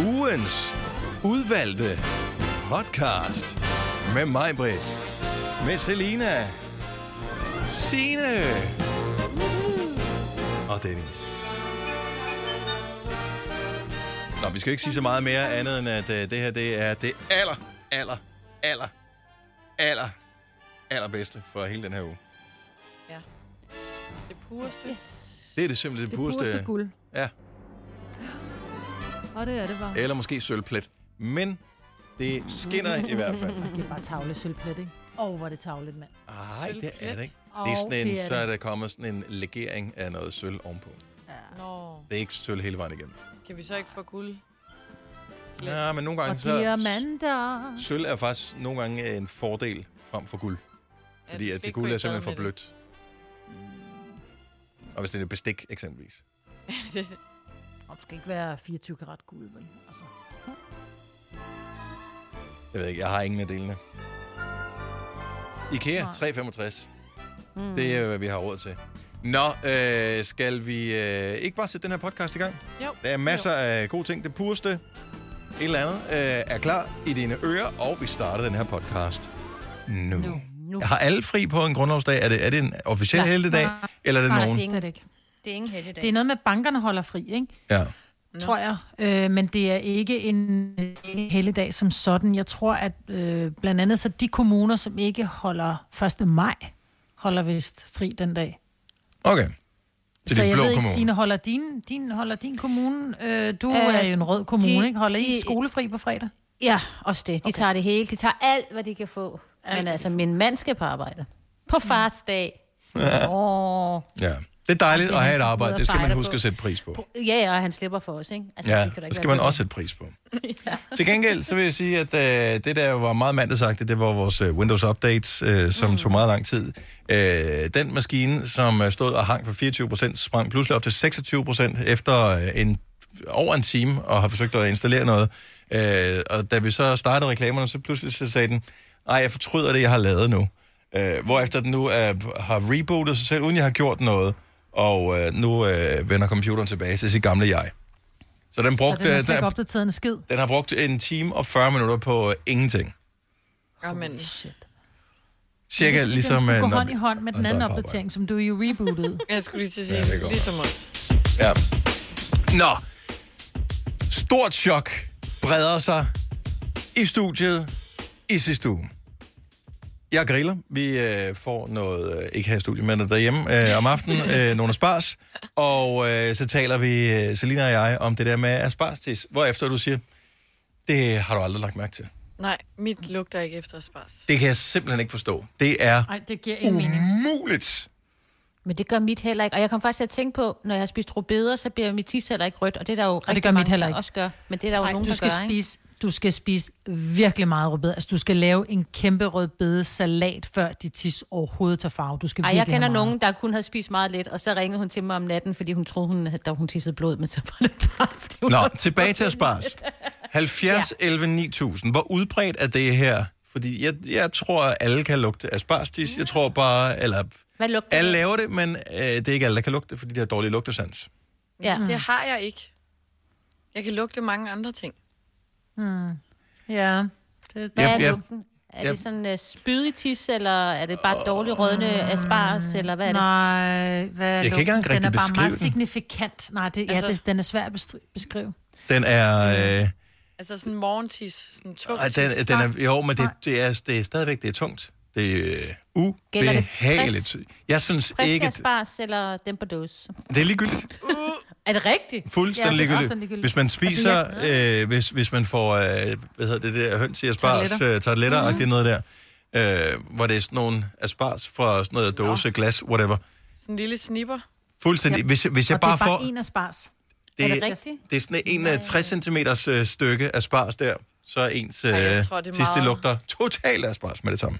ugens udvalgte podcast med mig, Britt, med Selina, Signe og Dennis. Nå, vi skal ikke sige så meget mere andet, end at uh, det her det er det aller, aller, aller, aller, allerbedste for hele den her uge. Ja. Det pureste. Yes. Det er det simpelthen det, Det pureste pureste. guld. Ja, Og det er det bare. eller måske sølvplet. Men det skinner i hvert fald. Det er bare tavle sølvplet, ikke? Åh, oh, hvor er det tavlet, mand. Nej, det er det ikke. Det er sådan en, det er så er der kommet sådan en legering af noget sølv ovenpå. Nå, Det er ikke sølv hele vejen igennem. kan vi så ikke få guld? Ja, men nogle gange Og så... diamanter. Sølv er faktisk nogle gange en fordel frem for guld. Ja, Fordi du at det guld er simpelthen for blødt. Og hvis det er et bestik, eksempelvis. det. Det skal ikke være 24 karat guld, vel? Altså. Jeg ved ikke, jeg har ingen af delene. IKEA, Nej. 365. Mm. Det er, hvad vi har råd til. Nå, øh, skal vi øh, ikke bare sætte den her podcast i gang? Jo. Der er masser af gode ting. Det pureste, et eller andet, øh, er klar i dine ører, og vi starter den her podcast nu. Nu. nu. Har alle fri på en grundlovsdag? Er det, er det en officiel Nej. helligdag, eller er det Nej, nogen? det er det ikke. Det er ingen heldigdag. Det er noget med, at bankerne holder fri, ikke? Ja. Nå. tror jeg. Øh, men det er ikke en øh, helligdag som sådan. Jeg tror, at øh, blandt andet så de kommuner, som ikke holder 1. maj, holder vist fri den dag. Okay. Til så jeg blå ved ikke, kommuner. Signe, holder din, din, holder din kommune, øh, du Øh, er jo en rød kommune, de- ikke? Holder I de- skolefri på fredag? Ja, også det. De Okay. tager det hele. De tager alt, hvad de kan få. Alt, Men altså, min mand skal på arbejde. På fars dag. Åh. Ja. Det er dejligt at have et arbejde. Det skal man huske på. at sætte pris på. Ja, ja, og han slipper for os, ikke? Altså, Ja, det kan det skal man også sætte pris på. Til gengæld, så vil jeg sige, at øh, det der var meget mandagsagtigt, det var vores øh, Windows Updates, øh, som mm. tog meget lang tid. Øh, den maskine, som øh, stod og hang på 24%, sprang pludselig op til 26% efter øh, en, over en time og har forsøgt at installere noget. Øh, og da vi så startede reklamerne, så pludselig så sagde den, ej, jeg fortryder det, jeg har lavet nu. Øh, hvorefter den nu er, har rebootet sig selv, uden jeg har gjort noget, og øh, nu øh, vender computeren tilbage til sit gamle jeg. Så den Så brugte, den har den, slet ikke opdateret en skid. den har brugt en time og 40 minutter på ingenting. Jamen, Shit. Cirka Den ligesom... skulle øh, gå når hånd i hånd med den anden er opdatering, som du jo rebootede. jeg skulle lige til at Ja, sige, det ja, ligesom os. Ja. Nå. Stort chok breder sig i studiet i sidste uge. Jeg griller. Vi øh, får noget, øh, ikke her i studiet, men derhjemme øh, om aftenen, øh, nogle spars. Og øh, så taler vi, øh, Selina og jeg, om det der med asparstis. Hvorefter du siger, det har du aldrig lagt mærke til. Nej, mit lugter ikke efter spars. Det kan jeg simpelthen ikke forstå. Det er Nej, det giver ingen mening. umuligt. Men det gør mit heller ikke. Og jeg kom faktisk til at tænke på, når jeg har spist rødbeder, så bliver mit tis heller ikke rødt. Og det er der jo rigtig gør mit mange, heller der ikke. også gør. Men det er der jo Ej, nogen, du der skal gør, ikke? Du skal spise virkelig meget rødbede. Altså, du skal lave en kæmpe rødbede salat, før dit tis overhovedet tager farve. Du skal Ej, jeg kender nogen, der kun havde spist meget lidt, og så ringede hun til mig om natten, fordi hun troede, hun, da hun tissede blod, men så var det bare... Fordi hun Nå, tilbage til Aspars. 70, 11, 9000. Hvor udbredt er det her? Fordi jeg, jeg tror, at alle kan lugte asparstis. Jeg tror bare, eller Hvad lugter alle det? laver det, men øh, det er ikke alle, der kan lugte det, fordi de har dårlig lugtesans. Ja. Det har jeg ikke. Jeg kan lugte mange andre ting. Ja. Det, Hvad Jeg- er jeg- lugten? Er jeg- det sådan uh, spydig tis, eller er det bare dårlig rødne asparges, eller hvad er det? Nej, hvad er Jeg kan ikke engang Den rigtig er bare beskrive meget den. signifikant. Nej, det, Altså- ja, det, den er svær at beskrive. Den er... Øh, Altså sådan morgentis, sådan tung ej, den, tis. den er jo, men det, det, er, det er stadigvæk det er tungt. Det er øh, det ubehageligt. Jeg synes Frisk ikke... asparges, eller den på dåse? Det er ligegyldigt. Er det rigtigt? Fuldstændig Ja, det er ligegyldigt. ligegyldigt. Hvis man spiser, øh, hvis, hvis man får, øh, hvad hedder det der, høns i asparges, Tarteletter. øh, tarteletter, mm-hmm. og noget der, øh, hvor det er sådan nogle asparges fra sådan noget dåse, glas, whatever. Sådan en lille snipper. Fuldstændig. Hvis, hvis jeg Og det bare er bare får, en af spars. Er det det, rigtigt? det er sådan en øh, 60 cm øh, stykke asparges der, så er ens øh, Ej, jeg tror, det er det meget- lugter totalt asparges med det samme.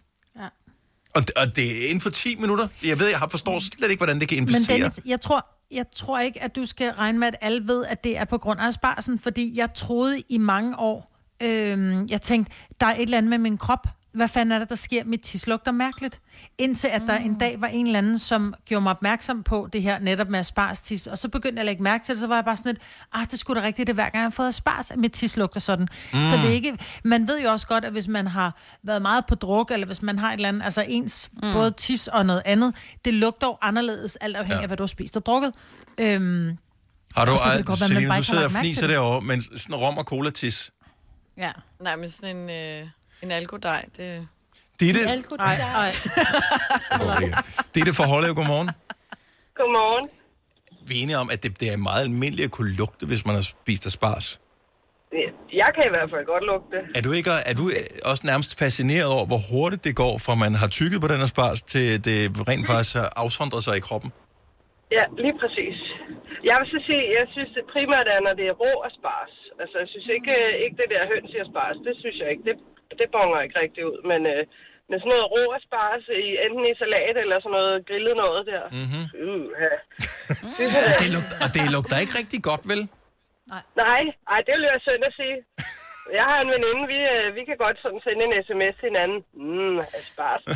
Og, og det er inden for 10 minutter. Jeg ved, jeg har forstår slet ikke, hvordan det kan Men inficere. Dennis, jeg tror, jeg tror ikke, at du skal regne med, at alle ved, at det er på grund af asparsen, fordi jeg troede i mange år, øhm, jeg tænkte, der er et eller andet med min krop. Hvad fanden er det, der sker? Mit tis lugter mærkeligt. Indtil at der en dag var en eller anden, som gjorde mig opmærksom på det her netop med asparstis. Og så begyndte jeg at lægge mærke til det, så var jeg bare sådan lidt, ah, det skulle da rigtigt, det er hver gang jeg har fået aspars, at mit tis lugter sådan. Mm. Så det er ikke, man ved jo også godt, at hvis man har været meget på druk, eller hvis man har et eller andet, altså ens mm. både tis og noget andet, det lugter jo anderledes, alt afhængig Ja. af, hvad du har spist og drukket. Øhm, Har du, så godt bare du sidder og fniser derovre, men sådan rom og cola-tis. Ja. Nej, men sådan en, øh, en algodej, det... Ditte, ej, ej. Ditte for Hårlev, godmorgen. Godmorgen. Vi er enige om, at det, det er meget almindeligt at kunne lugte, hvis man har spist asparges. Jeg kan i hvert fald godt lugte. Er du ikke er du også nærmest fascineret over, hvor hurtigt det går, fra man har tykket på den asparges, til det rent faktisk har afsondret sig i kroppen? Ja, lige præcis. Jeg vil så sige, jeg synes det primært er, når det er rå asparges. Altså, jeg synes ikke, øh, ikke det der høns i asparges, det synes jeg ikke. Det, det bonger ikke rigtig ud. Men, øh, men sådan noget rå asparges, i, enten i salat eller sådan noget grillet noget der. Mm-hmm. Uh, ja. Det lugter, og det lugter ikke rigtig godt, vel? Nej, ej, det vil være synd at sige. Jeg har en veninde, vi, øh, vi kan godt sådan sende en sms til hinanden. Mm, asparges.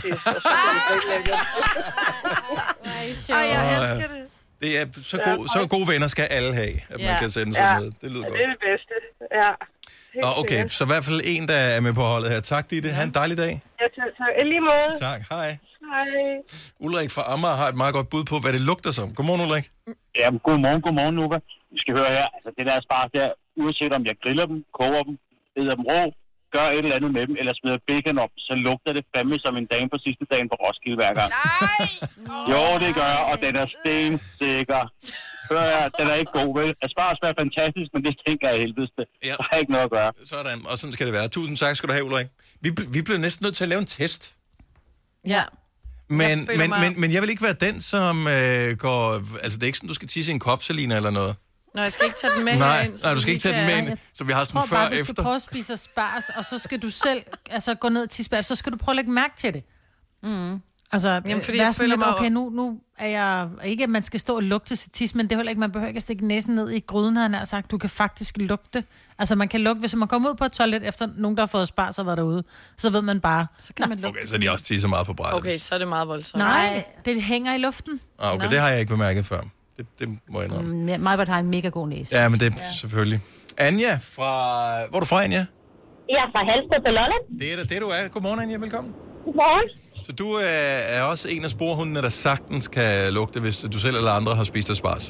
Ej, jeg elsker det. Det er så, god, så gode venner skal alle have, at man Ja. kan sende sådan Ja. noget. Det lyder Ja, godt. det er det bedste. Ja. Helt Nå, okay, sikkert. så i hvert fald en, der er med på holdet her. Tak, Ditte. Ha' en dejlig dag. Ja, tak, lige måde. Tak, hej. Hej. Ulrik fra Amager har et meget godt bud på, hvad det lugter som. Godmorgen, Ulrik. Ja, godmorgen, godmorgen, Nuka. Vi skal høre her, altså det der spars der, uanset om jeg griller dem, koger dem, æder dem rå, gør et eller andet med dem, eller smider bacon op, så lugter det fandme som en dame på sidste dagen på Roskilde hver gang. Nej! Jo, det gør jeg, og den er stensikker. Hør her, den er ikke god, vel? Asparges er fantastisk, men det stinker af helvedes det. Ja. Der er ikke noget at gøre. Sådan, og sådan skal det være. Tusind tak skal du have, Ulrik. Vi, bl- vi blev næsten nødt til at lave en test. Ja. Men, men, mig- men, men jeg vil ikke være den, som øh, går... Altså, det er ikke sådan, du skal tisse i en kop, Selina, eller noget. Nå, jeg skal ikke tage den med Nej, herind. så nej, du skal ikke tage den med ind, så vi har Jeg sådan tror før bare, og du skal efter. prøve at spise spars, og så skal du selv altså, gå ned til spars, så skal du prøve at lægge mærke til det. Mm. Altså, Jamen, fordi fordi jeg føler lidt, mig- okay, nu, nu er jeg... Ikke, at man skal stå og lugte sit tis, men det er heller ikke, man behøver ikke at stikke næsen ned i gryden, han nær sagt. Du kan faktisk lugte. Altså, man kan lugte, hvis man kommer ud på et toilet efter nogen, der har fået spars og været derude, så ved man bare... Så kan man lugte. Okay, så de også tisser meget på brættet. Okay, så er det meget voldsomt. Nej, det hænger i luften. Ah, okay, det har jeg ikke bemærket før. Det, det må jeg indrømme. Mm, Majbert har en mega god næse. Ja, men det er selvfølgelig. Anja fra... Hvor er du fra, Anja? Jeg er fra Halsted på Lolland. Det er da det, du er. Godmorgen, Anja. Velkommen. Godmorgen. Så du øh, er også en af sporhundene, der sagtens kan lugte, hvis du selv eller andre har spist asparges.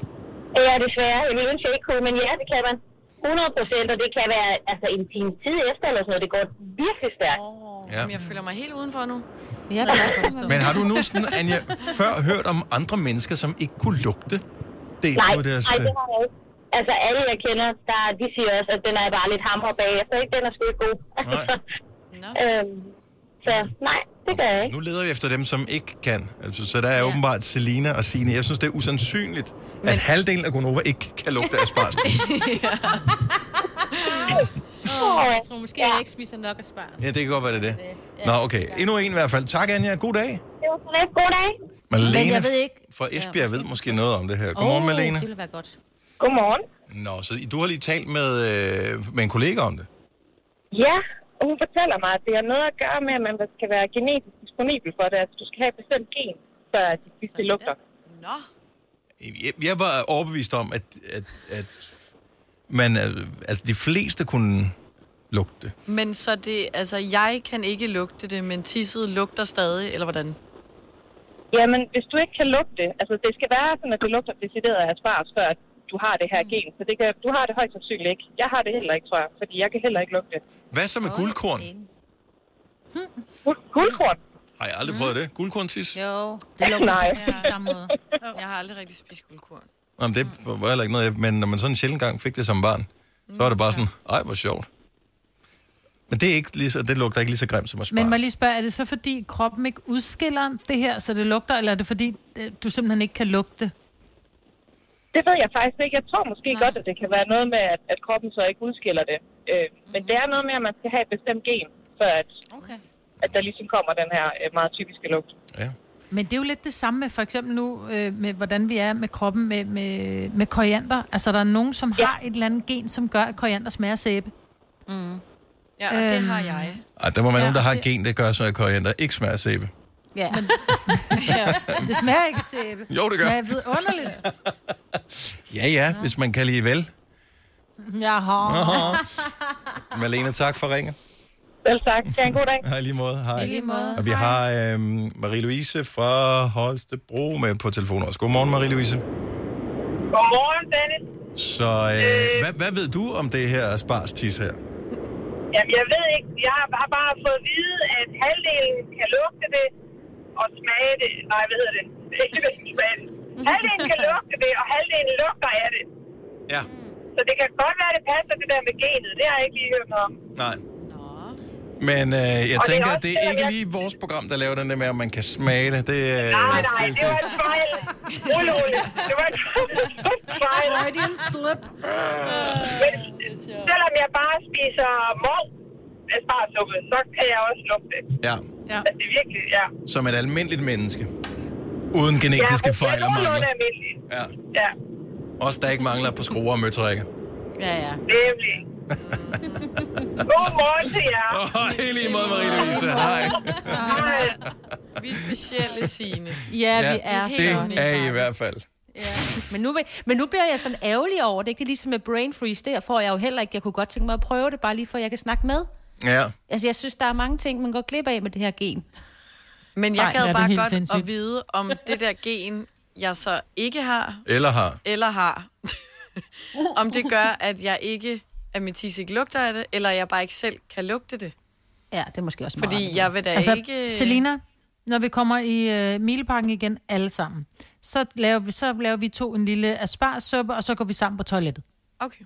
Ja, desværre. Jeg vil ønske, jeg ikke kunne, men ja, det kan man. 100 procent, og det kan være altså, en time tid efter eller sådan noget. Det går virkelig stærkt. Ja. Jamen, jeg føler mig helt udenfor nu. Ja, det er også. Men har du nu sådan, Anja, før hørt om andre mennesker, som ikke kunne lugte? Er Nej, på deres... nej, øh, det har jeg ikke. Altså, alle jeg kender, der, de siger også, at den er bare lidt hammer bagefter. Ikke? Den er sgu ikke god. Nå. øhm, så nej, det gør jeg ikke. Nu leder vi efter dem, som ikke kan. Altså, så der er ja. åbenbart Selina og Signe. Jeg synes, det er usandsynligt, Men... at halvdelen af Gonova ikke kan lugte asparges. Åh, jeg tror måske, jeg ikke spiser nok asparges. ja, det kan godt være, det er det. Nå, okay. Endnu en i hvert fald. Tak, Anja. God dag. Var lidt. God dag. Malene Men jeg ved ikke... fra Esbjerg ved måske noget om det her. Godmorgen, Åh, Malene. Det ville være godt. Godmorgen. Nå, så du har lige talt med, øh, med en kollega om det. Ja, og hun fortæller mig, at det har noget at gøre med, at man skal være genetisk disponibel for det. Altså, du skal have et bestemt gen, før de sidste lugter. Nå. Jeg, jeg var overbevist om, at, at, at man, øh, altså de fleste kunne lugte det. Men så det, altså, jeg kan ikke lugte det, men tisset lugter stadig, eller hvordan? Jamen, hvis du ikke kan lugte det, altså det skal være sådan, at det lugter decideret af asparges, før du har det her gen. Så det kan, du har det højst sandsynligt ikke. Jeg har det heller ikke, tror jeg, fordi jeg kan heller ikke lugte det. Hvad så med guldkorn? Guld- Guldkorn? Har jeg aldrig prøvet det? Guldkorntis? Jo. Det lugter Nej. på præcis samme måde. Jeg har aldrig rigtig spist guldkorn. Nå, men det var heller ikke noget, jeg- men når man sådan en sjældent gang fik det som barn, så var det bare sådan, ej, hvor sjovt. Men det, er ikke lige så, det lugter ikke lige så grimt som asparges. Men må jeg lige spørge, er det så fordi kroppen ikke udskiller det her, så det lugter, eller er det fordi, øh, du simpelthen ikke kan lugte? Det ved jeg faktisk ikke. Jeg tror måske Nej. godt, at det kan være noget med, at, at kroppen så ikke udskiller det. Øh, men det er noget med, at man skal have et bestemt gen, før at, Okay. at der ligesom kommer den her øh, meget typiske lugt. Ja. Men det er jo lidt det samme med for eksempel nu, øh, med hvordan vi er med kroppen med, med, med koriander. Altså, der er nogen, som ja. har et eller andet gen, som gør, at koriander smager sæbe. Ja, og det Øhm. har jeg. Ej, der må være nogen, der har det- gen, der gør så, at koriander ikke smager af sæbe. Ja. Ja. Det smager ikke sæbe. Jo, det gør. Men jeg ved underligt. Ja, ja, hvis man kan lide vel. Jaha. Malene, tak for ringet. Selv tak. Ha' en god dag. Hej lige måde. Hej. lige måde. Og vi har øhm, Marie-Louise fra Holstebro med på telefon også. Godmorgen, Marie-Louise. Godmorgen, Dennis. Så øh, hvad, hvad ved du om det her spars-tis her? Jamen, jeg ved ikke. Jeg har bare fået at vide, at halvdelen kan lugte det og smage det. Nej, hvad hedder det? Ikke det, smage det. Halvdelen kan lugte det, og halvdelen lugter af det. Ja. Så det kan godt være, det passer det der med genet. Det har jeg ikke lige hørt noget om. Nej. Men øh, jeg Og det er tænker, også at det er ikke lige vores program, der laver den der med, at man kan smage det. det øh, Nej, nej, det var en fejl. Rolig, rolig. Det var en fejl. Freudian slip. Men selvom jeg bare spiser mål asparsuppe, så kan jeg også lugte det. Ja, Altså, det er virkelig, ja. som et almindeligt menneske. Uden Ja, genetiske det er fejl og mangler. almindeligt. Ja. Ja, Også der ikke mangler på skruer og møtrikker. Ja, ja. nemlig. God morgen til jer. Åh, helt i måde, Marie-Louise. Hej. Hej. Vi er specielle, Signe. Ja, vi er det er I i hvert fald. Ja. Men, nu, men nu bliver jeg sådan ærgerlig over det. Ikke ligesom med brain freeze. Der får jeg jo heller ikke. Jeg kunne godt tænke mig at prøve det, bare lige for at jeg kan snakke med. Ja. Altså, jeg synes, der er mange ting, man går glip af med det her gen. Men jeg gad ja, det er bare godt sindssygt. at vide, om det der gen, jeg så ikke har, Eller har. eller har, om det gør, at jeg ikke, at min tis ikke lugter af det, eller jeg bare ikke selv kan lugte det. Ja, det er måske også meget Fordi jeg vil da Altså, ikke... Selina, når vi kommer i uh, Mileparken igen, alle sammen, så laver, vi, så laver vi to en lille asparsuppe, og så går vi sammen på toilettet. Okay,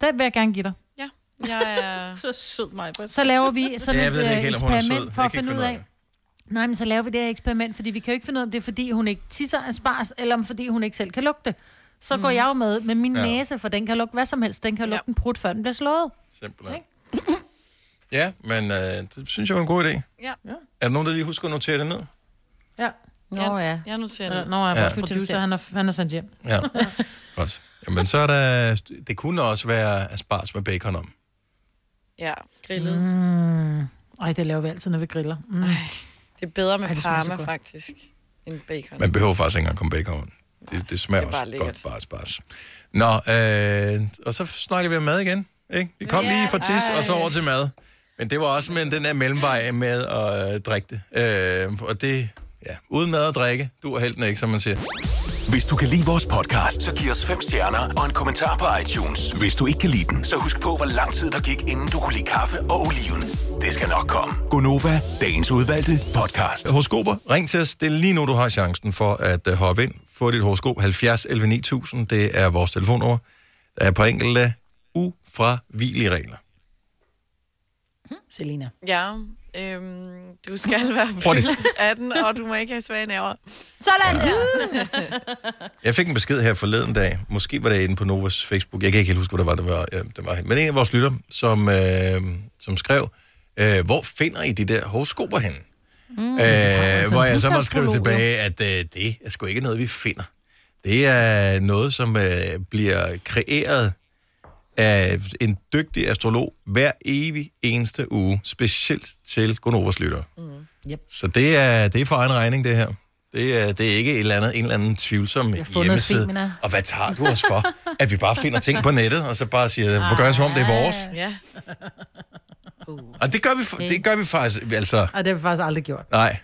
Det vil jeg gerne give dig. ja. Jeg er... Så sød mig. Så laver vi sådan Ja, et øh, ikke helt, er eksperiment for at finde ud finde ud af... Nej, men så laver vi det her eksperiment, fordi vi kan jo ikke finde ud af, om det er, fordi hun ikke tisser af spars, eller om fordi hun ikke selv kan lugte. Så går jeg jo med med min Ja. næse, for den kan lugte hvad som helst. Den kan Ja. lugte en prut, før den bliver slået. Simpelthen. Ja, men øh, det synes jeg var en god idé. Ja, Er der nogen, der lige husker at notere det ned? Ja. Nå ja. jeg noterer Ja, det. Nå, jeg er Ja. ja. producer, han er, han er sendt hjem. Ja. Godt. Jamen, så er der... Det kunne også være asparges med bacon om. Ja, grillet. Mm. Ej, det laver vi altid, når vi griller. Mm. Det er bedre med Ej, parma, faktisk, end bacon. Man behøver faktisk ikke engang komme bacon. Det, det smager Det også lækkert. godt, bare spars. Nå, øh, og så snakker vi om mad igen. Ikke? Vi kom Ja, lige fra tis, og så ej. over til mad. Men det var også med den der mellemvej med at øh, drikke det. Øh, og det, ja, uden mad og drikke, du er helten ikke, som man siger. Hvis du kan lide vores podcast, så giv os fem stjerner og en kommentar på iTunes. Hvis du ikke kan lide den, så husk på, hvor lang tid der gik, inden du kunne lide kaffe og oliven. Det skal nok komme. Gonova, dagens udvalgte podcast. Horoskoper, ring til os. Det er lige nu, du har chancen for at uh, hoppe ind. Få dit horoskop 70 11 9000. Det er vores telefonnummer. Der er på enkelte ufravigelige regler. Selina. Ja, øhm, du skal være fyldt 18, og du må ikke have svage nerver. Sådan der. Jeg fik en besked her forleden dag. Måske var det inde på Novas Facebook. Jeg kan ikke helt huske, hvor det var, det var, ja, det var. Men en af vores lytter, som, øh, som skrev, øh, hvor finder I de der horoskoper henne? Mm, øh, hvor jeg så må skrive tilbage, at øh, det er sgu ikke noget, vi finder. Det er noget, som øh, bliver kreeret af en dygtig astrolog hver evig eneste uge, specielt til Gonovas lyttere. Mm. Yep. Så det er, det er for egen regning, det her. Det er, det er ikke et eller andet, en eller anden tvivlsom hjemmeside. Og hvad tager du os for? At vi bare finder ting på nettet, og så bare siger, hvor gør jeg som om det er vores? Ja, Og det gør vi, det gør vi faktisk, altså, Ej, det har vi faktisk aldrig gjort. nej.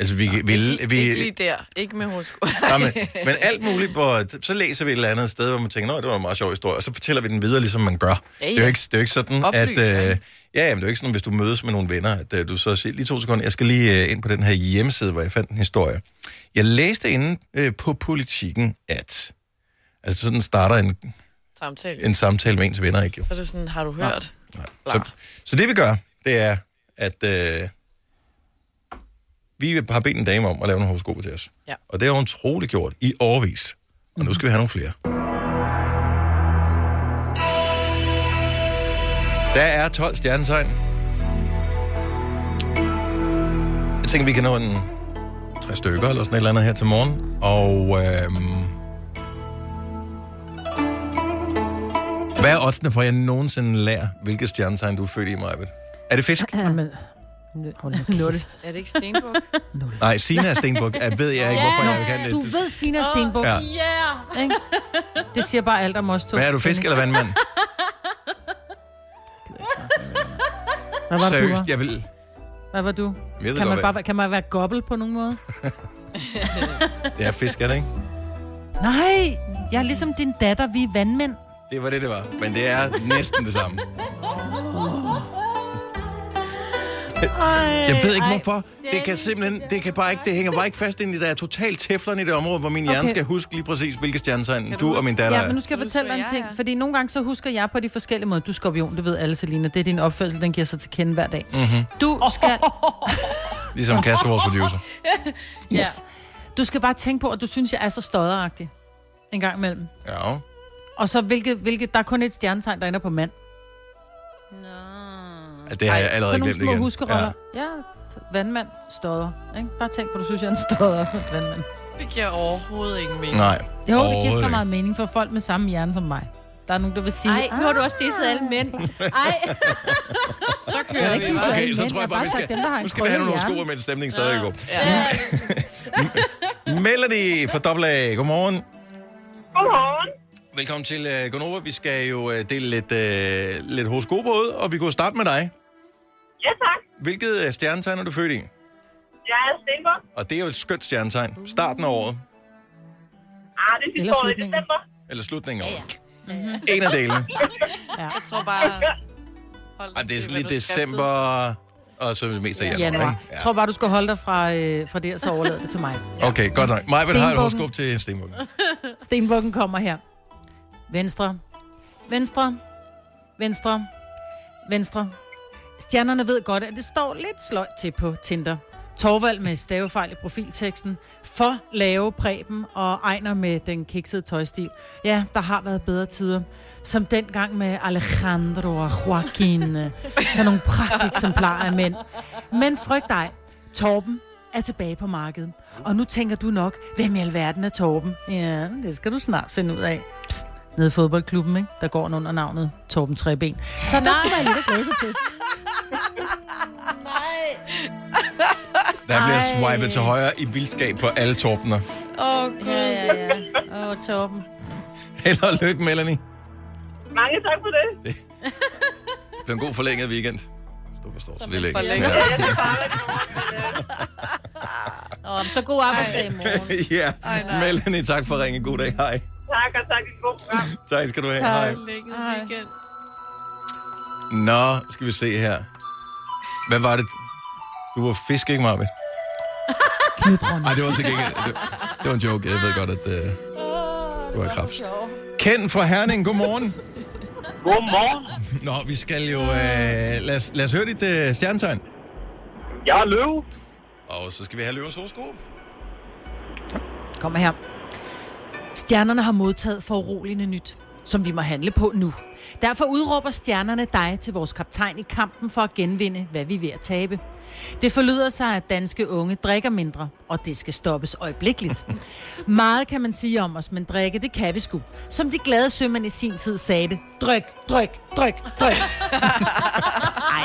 Altså, vi, vi, ikke, vi, ikke lige der. Ikke med horoskop. Nej, men, men alt muligt, hvor, så læser vi et eller andet sted, hvor man tænker, nå, det var en meget sjov historie, og så fortæller vi den videre, ligesom man gør. Ja, Det, er jo ja. ikke, det er jo ikke sådan, Oplyser, at... Øh, ja, jamen, det er jo ikke sådan, hvis du mødes med nogle venner, at øh, du så siger, lige to sekunder, jeg skal lige øh, ind på den her hjemmeside, hvor jeg fandt en historie. Jeg læste inde øh, på politikken, at... Altså, sådan starter en, Samtale. en samtale med ens venner, ikke jo? Så er det sådan, har du hørt? Nej. Så, så det vi gør, det er, at øh, vi har bedt en dame om at lave nogle horoskoper til os. Ja. Og det har hun troligt gjort i årvis. Og nu skal vi have nogle flere. Der er 12 stjernetegn. Jeg tænker, vi kan nå en tre stykker eller sådan et eller andet her til morgen. Og øhm, Hvad er oddsene for, at jeg nogensinde lærer, hvilket stjernetegn du er født i, Majbet? Er det fisk? Jamen, Nul. Er det ikke Stenbuk? Nej, Sina er stenbuk. Jeg ved jeg ikke, hvorfor jeg kan det. du ved Sina Stenbuk, Ja. Yeah. Det siger bare alt om os to. Hvad er du, fisk eller vandmand? Hvad var Seriøst, jeg vil... Hvad var du? Jeg ved Kan man, bare, kan man være gobbel på nogen måde? Det er fisk, er det ikke? Nej, jeg er ligesom din datter, vi er vandmænd. Det var det, det var. Men det er næsten det samme. Jeg ved ikke, hvorfor. Det kan simpelthen, det kan bare ikke, det hænger bare ikke fast ind i, der er totalt teflon i det område, hvor min hjerne Okay. skal huske lige præcis, hvilke stjernetegn du du og min datter Ja, men nu er. skal jeg fortælle dig en ting. er? Fordi nogle gange så husker jeg på de forskellige måder. Du er skorpion, det ved alle, Selina. Det er din opførsel, den giver sig til kende hver dag. Mhm. Du skal... Ligesom Kasper, vores producer. Yes. Du skal bare tænke på, at du synes, jeg er så stodderagtig. En gang imellem. Ja. Og så, hvilket, hvilket, der er kun et stjernetegn, der ender på mand. Ja, Det har jeg allerede så nogle glemt små igen. huskeroller. Ja. ja, vandmand, stodder. Ikke? Bare tænk på, du synes, jeg er en stodder vandmand. Det giver overhovedet ingen mening. Nej. Jo, det giver så meget mening for folk med samme hjerne som mig. Der er nogen, der vil sige... Ej, nu har du også disset alle mænd. Ej, Så kører vi, Okay, alle så tror jeg bare, vi skal, dem, nu skal vi have nogle sko med stemningen stadig går. Ja. Melanie fra Double A, godmorgen. Godmorgen. Velkommen til uh, Gonova. Vi skal jo uh, dele lidt, uh, lidt horoskoper ud, og vi kunne starte med dig. Ja, tak. Hvilket uh, stjernetegn er du født i? Jeg er Stenbuk. Og det er jo et skønt stjernetegn. Starten af året, Ah, det er sidste Eller år i december. eller slutningen af året. En af delene. Jeg tror bare... Hold Ej, det er lige december, og så er det mest af januar. Januar. ikke? Jeg tror bare, du skal holde dig fra, øh, fra det, og så overlade det til mig. Ja. Okay, godt nok. Mig vil have et horoskop til Stenbukken. Stenbukken kommer her. Venstre. Venstre. Venstre. Venstre. Stjernerne ved godt, at det står lidt sløjt til på Tinder. Torvald med stavefejl i profilteksten. For lave Preben og Ejner med den kiksede tøjstil. Ja, der har været bedre tider. Som dengang med Alejandro og Joaquin. Sådan nogle pragteksemplarer af mænd. Men frygt dig. Torben er tilbage på markedet. Og nu tænker du nok, hvem i alverden er Torben? Ja, det skal du snart finde ud af. Nede i fodboldklubben, ikke? der går han under navnet Torben Treben. Så der skal man lidt at glæde sig til. Der bliver Ej. swipet til højre i vildskab på alle torpener. Åh, oh, Gud. Ja, ja, ja. Åh, oh, Torben. Held og lykke, Melanie. Mange tak for det. Det bliver en god forlænget weekend. Du forstår så lille ikke. forlænget. Ja. Åh, så god arbejdsdag i morgen. ja. Melanie, tak for at ringe. God dag. Hej. Program. Tak skal du have. Hej. Forlænget weekend. Nå, skal vi se her. Hvad var det? Du var fisk, ikke, Marve? Nej, det var til gengæld. Det, det var en joke. Jeg ved godt, at uh, du har krebs. Ken fra Herning, godmorgen. Godmorgen. Nå, vi skal jo... Uh, lad, os, lad os høre dit uh, stjernetegn. Jeg er løve. Og så skal vi have løvens horoskop. Kommer her. Stjernerne har modtaget foruroligende nyt, som vi må handle på nu. Derfor udråber stjernerne dig til vores kaptajn i kampen for at genvinde, hvad vi er ved at tabe. Det forlyder sig, at danske unge drikker mindre, og det skal stoppes øjeblikkeligt. Meget kan man sige om os, men drikke, det kan vi sgu. Som de glade sømænd i sin tid sagde det. Dryk, dryk, dryk, dryk. Ej,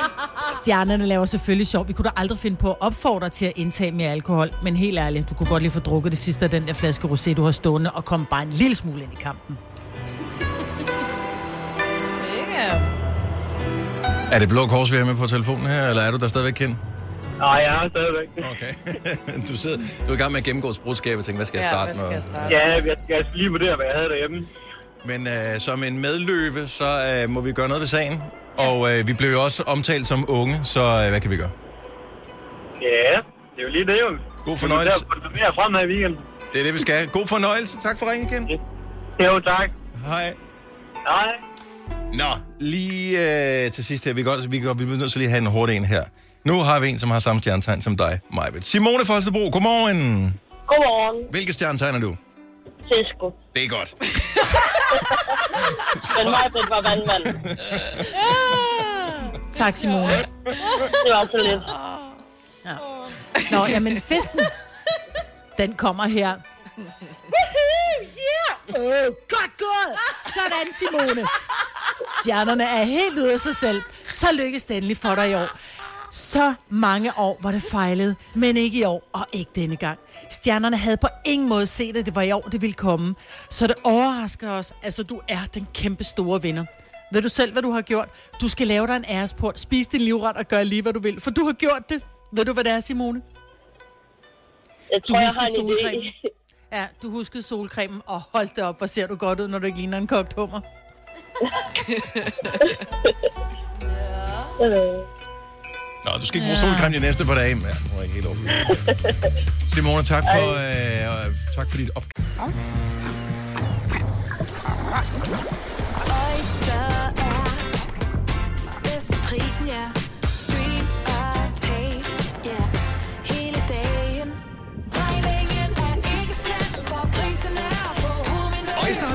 stjernerne laver selvfølgelig sjov. Vi kunne da aldrig finde på at opfordre til at indtage mere alkohol. Men helt ærligt, du kunne godt lige få drukket det sidste af den der flaske rosé, du har stående, og komme bare en lille smule ind i kampen. Er det Blå Kors, vi er med på telefonen her, eller er du der stadigvæk kendt? Nej, jeg er stadigvæk. Okay. du, sidder, du er i gang med at gennemgå sprudskabet og tænke, hvad skal jeg Ja, starte hvad skal med? jeg starte? Ja, jeg, jeg skal lige vurdere, hvad jeg havde derhjemme. Men øh, som en medløve, så øh, må vi gøre noget ved sagen. Og øh, vi blev jo også omtalt som unge, så øh, hvad kan vi gøre? Ja, det er jo lige det jo. God fornøjelse. Det er mere i weekenden. Det er det, vi skal. God fornøjelse. Tak for ringen, Ken. Jo, tak. Hej. Nej. Nå, lige øh, til sidst her. Vi, kan godt, vi, kan, vi bliver nødt til lige at have en hurtig en her. Nu har vi en, som har samme stjernetegn som dig, Majbet. Simone Folstebro, godmorgen. Godmorgen, Hvilke stjernetegn er du? Cisco. Det er godt. Men mig var vandmand. Tak, Simone. Det var så lidt. Nå, jamen fisken, den kommer her. Yeah! Oh, godt gået! Sådan, Simone. Stjernerne er helt ude af sig selv. Så lykkes det endelig for dig i år. Så mange år var det fejlet, men ikke i år, og ikke denne gang. Stjernerne havde på ingen måde set, at det var i år, det ville komme. Så det overrasker os. Altså, du er den kæmpe store vinder. Ved du selv, hvad du har gjort? Du skal lave dig en æresport, spise din livret og gøre lige, hvad du vil. For du har gjort det. Ved du, hvad det er, Simone? Jeg Du tror, jeg husker har en solcreme. idé. Ja, du huskede solcremen, og hold det op, hvor ser du godt ud, når du ikke ligner en kogt hummer. Øh, Nå, du skal ikke bruge solcreme de næste par dage. Ja, nu er jeg ikke helt overbevist. Simone, tak for, øh, øh, tak for dit op. Oyster er bedst til prisen, ja.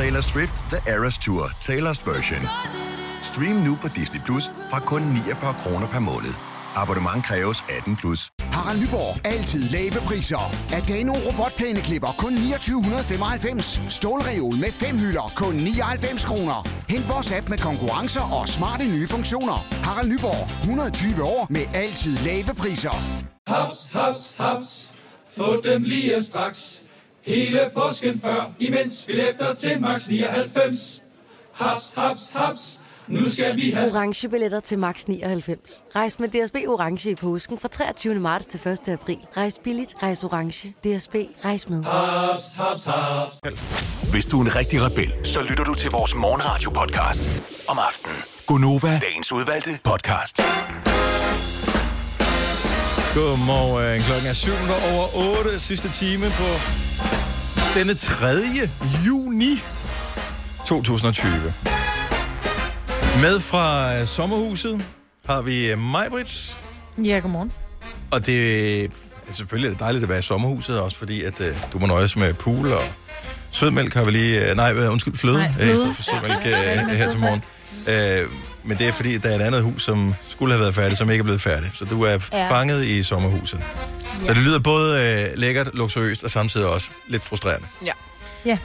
Taylor Swift The Eras Tour, Taylor's version. Stream nu på Disney Plus fra kun 49 kroner per måned. Abonnement kræves 18 plus. Harald Nyborg. Altid lave priser. Adano robotplæneklipper kun 2995. Stålreol med fem hylder kun 99 kroner. Hent vores app med konkurrencer og smarte nye funktioner. Harald Nyborg. 120 år med altid lave priser. Haps, haps, haps. Få dem lige straks. Hele påsken før, imens billetter til max 99. Haps, haps, haps. Nu skal vi have... Orange billetter til max 99. Rejs med DSB Orange i påsken fra 23. marts til 1. april. Rejs billigt, rejs orange. DSB, rejs med. Haps, haps, haps. Hvis du er en rigtig rebel, så lytter du til vores morgenradio-podcast om aftenen. Gunova, dagens udvalgte podcast. Godmorgen. Klokken er 7 over 8. Sidste time på denne 3. juni 2020. Med fra øh, sommerhuset har vi øh, Majbrits. Ja, godmorgen. Og det er selvfølgelig er det dejligt at være i sommerhuset, også fordi at øh, du må nøjes med pool og sødmælk har vi lige... Øh, nej, øh, undskyld, fløde. Nej, øh, i fløde. stedet for sødmælk øh, her til morgen. Øh, men det er fordi, der er et andet hus, som skulle have været færdigt, som ikke er blevet færdigt. Så du er Ja. fanget i sommerhuset. Ja. Så det lyder både øh, lækkert, luksuriøst og samtidig også lidt frustrerende. Ja. Ja.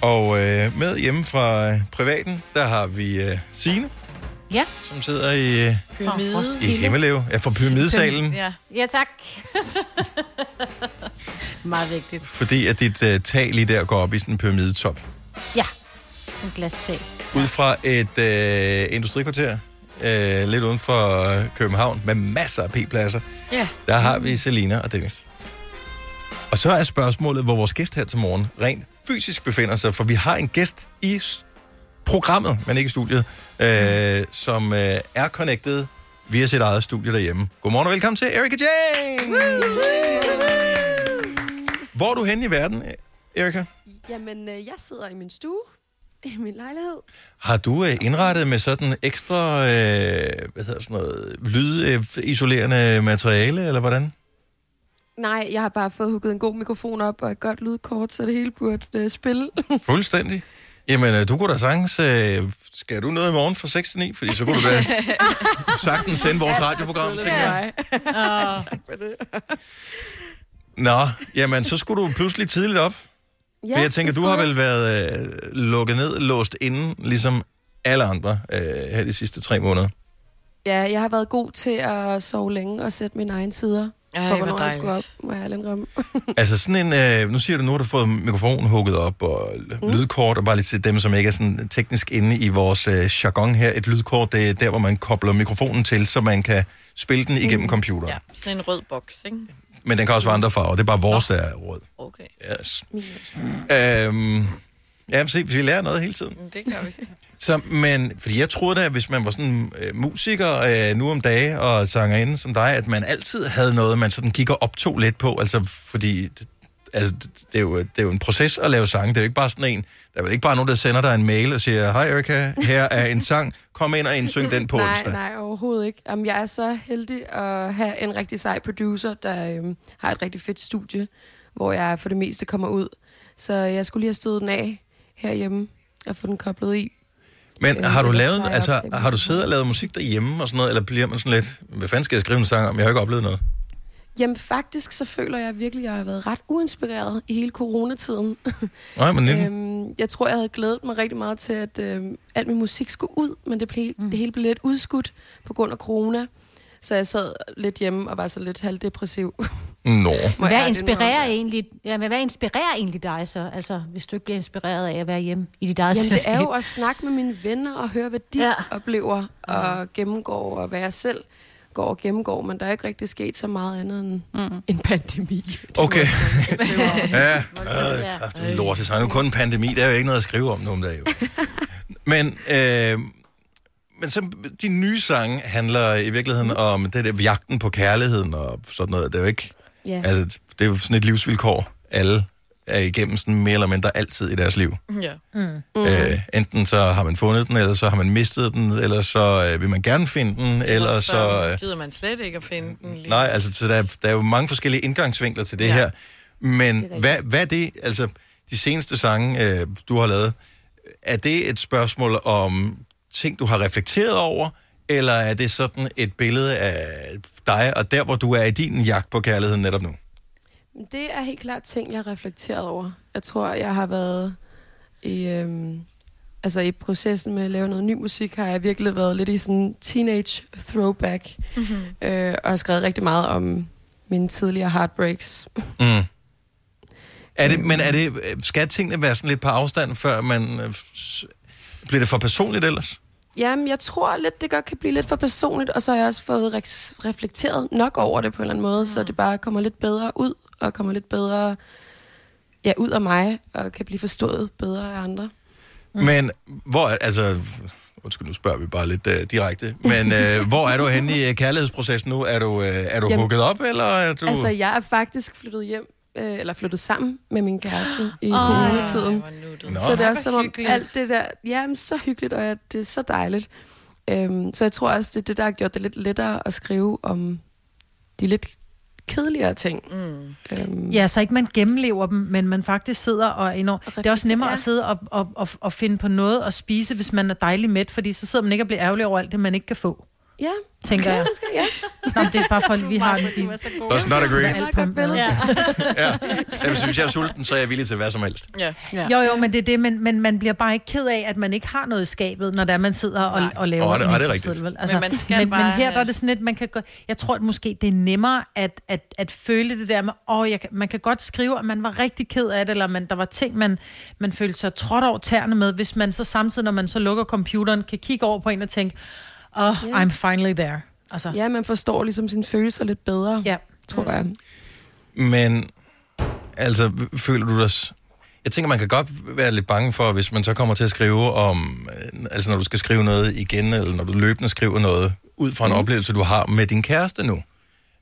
Og øh, med hjemme fra øh, privaten, der har vi øh, Signe, Ja. som sidder i, øh, Pyramide. i Himmelev. Ja, fra pyramidesalen. Ja. Ja, tak. Meget vigtigt. Fordi at dit øh, tag lige der går op i sådan en pyramidetop. Ja, en glastag. Ud fra et øh, industrikvarter, øh, lidt uden for øh, København, med masser af p-pladser. Ja. Der har vi Selina og Dennis. Og så er spørgsmålet, hvor vores gæst her til morgen rent fysisk befinder sig, for vi har en gæst i programmet, men ikke i studiet, øh, som øh, er connected via sit eget studie derhjemme. Godmorgen og velkommen til Erika Jane! Hvor er du henne i verden, Erika? Jamen, øh, jeg sidder i min stue, i min lejlighed. Har du øh, indrettet med sådan ekstra, øh, hvad hedder sådan noget, lydisolerende materiale, eller hvordan? Nej, jeg har bare fået hugget en god mikrofon op og et godt lydkort, så det hele burde øh, spille. Fuldstændig. Jamen, øh, du kunne da sagtens... Øh, skal du noget i morgen fra 6 til 9? Fordi så kunne du da sagtens sende vores radioprogram, tænker jeg. tak for det. Nå, jamen, så skulle du pludselig tidligt op. Ja, For jeg tænker, du har vel været øh, lukket ned, låst inde, ligesom alle andre øh, her de sidste tre måneder. Ja, jeg har været god til at sove længe og sætte mine egne sider. Ej, for hvor hvornår jeg skulle op, må jeg indrømme. Altså sådan en, øh, nu siger du, nu har du fået mikrofonen hugget op, og mm. lydkort, og bare lige til dem, som ikke er sådan teknisk inde i vores øh, jargon her. Et lydkort, det er der, hvor man kobler mikrofonen til, så man kan spille den igennem computeren. Ja, sådan en rød boks, ikke? Men den kan også være andre farver, det er bare vores, der er rød. Okay. Yes. Øhm, ja, se, vi lærer noget hele tiden. Det gør vi. Så, men, fordi jeg troede da, at hvis man var sådan øh, musiker øh, nu om dage og sangerinde som dig, at man altid havde noget, man sådan gik og optog lidt på, altså fordi, altså, det, er jo, det er jo en proces at lave sange. Det er jo ikke bare sådan en, der er vel ikke bare nogen, der sender dig en mail og siger, hej Erika, her er en sang, kom ind og indsyng den på nej, onsdag. nej, overhovedet ikke. Jamen, jeg er så heldig at have en rigtig sej producer, der øhm, har et rigtig fedt studie, hvor jeg for det meste kommer ud. Så jeg skulle lige have stået den af herhjemme og få den koblet i. Men Øh, har du lavet, altså, har du siddet og lavet musik derhjemme og sådan noget, eller bliver man sådan lidt, hvad fanden skal jeg skrive en sang om? Jeg har ikke oplevet noget. Jamen faktisk, så føler jeg virkelig, at jeg har været ret uinspireret i hele coronatiden. Nej, men øhm, jeg tror, jeg havde glædet mig rigtig meget til, at øhm, alt min musik skulle ud, men det, blev, mm. det hele blev lidt udskudt på grund af corona. Så jeg sad lidt hjemme og var så lidt halvdepressiv. Nå. Hvad inspirerer, egentlig, ja, men hvad inspirerer egentlig dig så? Altså, hvis du ikke bliver inspireret af at være hjemme i dit eget Jamen, det er jo at snakke med mine venner og høre, hvad de ja. oplever og gennemgår, og hvad jeg selv går og gennemgår, men der er ikke rigtig sket så meget andet end mm. en pandemi. Okay. ja, Ja. øh, kraftigt lort. Nu er kun en pandemi, der er jo ikke noget at skrive om nu om dagen. Men, øh, men så, de nye sange handler i virkeligheden om det der jagten på kærligheden og sådan noget. Det er jo ikke... Ja. Altså, det er jo sådan et livsvilkår, alle er igennem sådan mere eller mindre altid i deres liv. Ja. Mm. Mm. Øh, enten så har man fundet den, eller så har man mistet den, eller så øh, vil man gerne finde den, eller så... Øh, gider man slet ikke at finde den lige. Nej, altså så der, er- der er jo mange forskellige indgangsvinkler til det ja. her. Men hvad, hvad er det, altså de seneste sange, øh, du har lavet, er det et spørgsmål om ting, du har reflekteret over, eller er det sådan et billede af dig, og der, hvor du er i din jagt på kærligheden netop nu? Det er helt klart ting, jeg har reflekteret over. Jeg tror, jeg har været i, øhm, altså i processen med at lave noget ny musik, har jeg virkelig været lidt i sådan teenage throwback, Mhm. øh, og har skrevet rigtig meget om mine tidligere heartbreaks. Mm. Er det, men er det, skal tingene være sådan lidt på afstand, før man... øh, Bliver det for personligt ellers? Jamen, jeg tror lidt, det godt kan blive lidt for personligt, og så har jeg også fået re- reflekteret nok over det på en eller anden måde, mm. så det bare kommer lidt bedre ud, og kommer lidt bedre ja, ud af mig, og kan blive forstået bedre af andre. Mm. Men hvor, er- altså, undskyld, nu spørger vi bare lidt uh, direkte, men uh, hvor er du henne i øh, kærlighedsprocessen nu? Er du, uh, er du Jamen, hooket op, eller er du... Altså, jeg er faktisk flyttet hjem, øh, eller flyttet sammen med min kæreste i Åh, coronatiden. Nå. Så det er også som om alt det der, ja, så hyggeligt, og ja, det er så dejligt. Øhm, så jeg tror også, det er det, der har gjort det lidt lettere at skrive om de lidt kedeligere ting. Mm. Øhm, Ja, så ikke man gennemlever dem, men man faktisk sidder og enormt... Det er også nemmere at sidde og, og, og, og finde på noget at spise, hvis man er dejlig mæt, fordi så sidder man ikke og bliver ærgerlig over alt det, man ikke kan få. Ja, tænker jeg. Ja. Nå, det er bare for, at vi har en... Vi, Does not agree. Måde. ja. Jamen, hvis jeg er sulten, så er jeg villig til hvad som helst. Ja. Jo, jo, men det er det, men, men man bliver bare ikke ked af, at man ikke har noget i skabet, når der man sidder og, og laver Åh, det- åh, det er rigtigt. Altså, Men man skal men, bare men her der er det sådan lidt, man kan gå, jeg tror, at måske det er nemmere at, at, at føle det der med, åh, jeg man kan godt skrive, at man var rigtig ked af det, eller man, der var ting, man, man følte sig trådt over tæerne med, hvis man så samtidig, når man så lukker computeren, kan kigge over på en og tænke, oh, Ja. I'm finally there. Altså. Ja, man forstår ligesom sine følelser lidt bedre, ja. tror jeg. Men, altså, føler du dig... Jeg tænker, man kan godt være lidt bange for, hvis man så kommer til at skrive om... øh, Altså, når du skal skrive noget igen, eller når du løbende skriver noget, ud fra en Mhm. oplevelse, du har med din kæreste nu,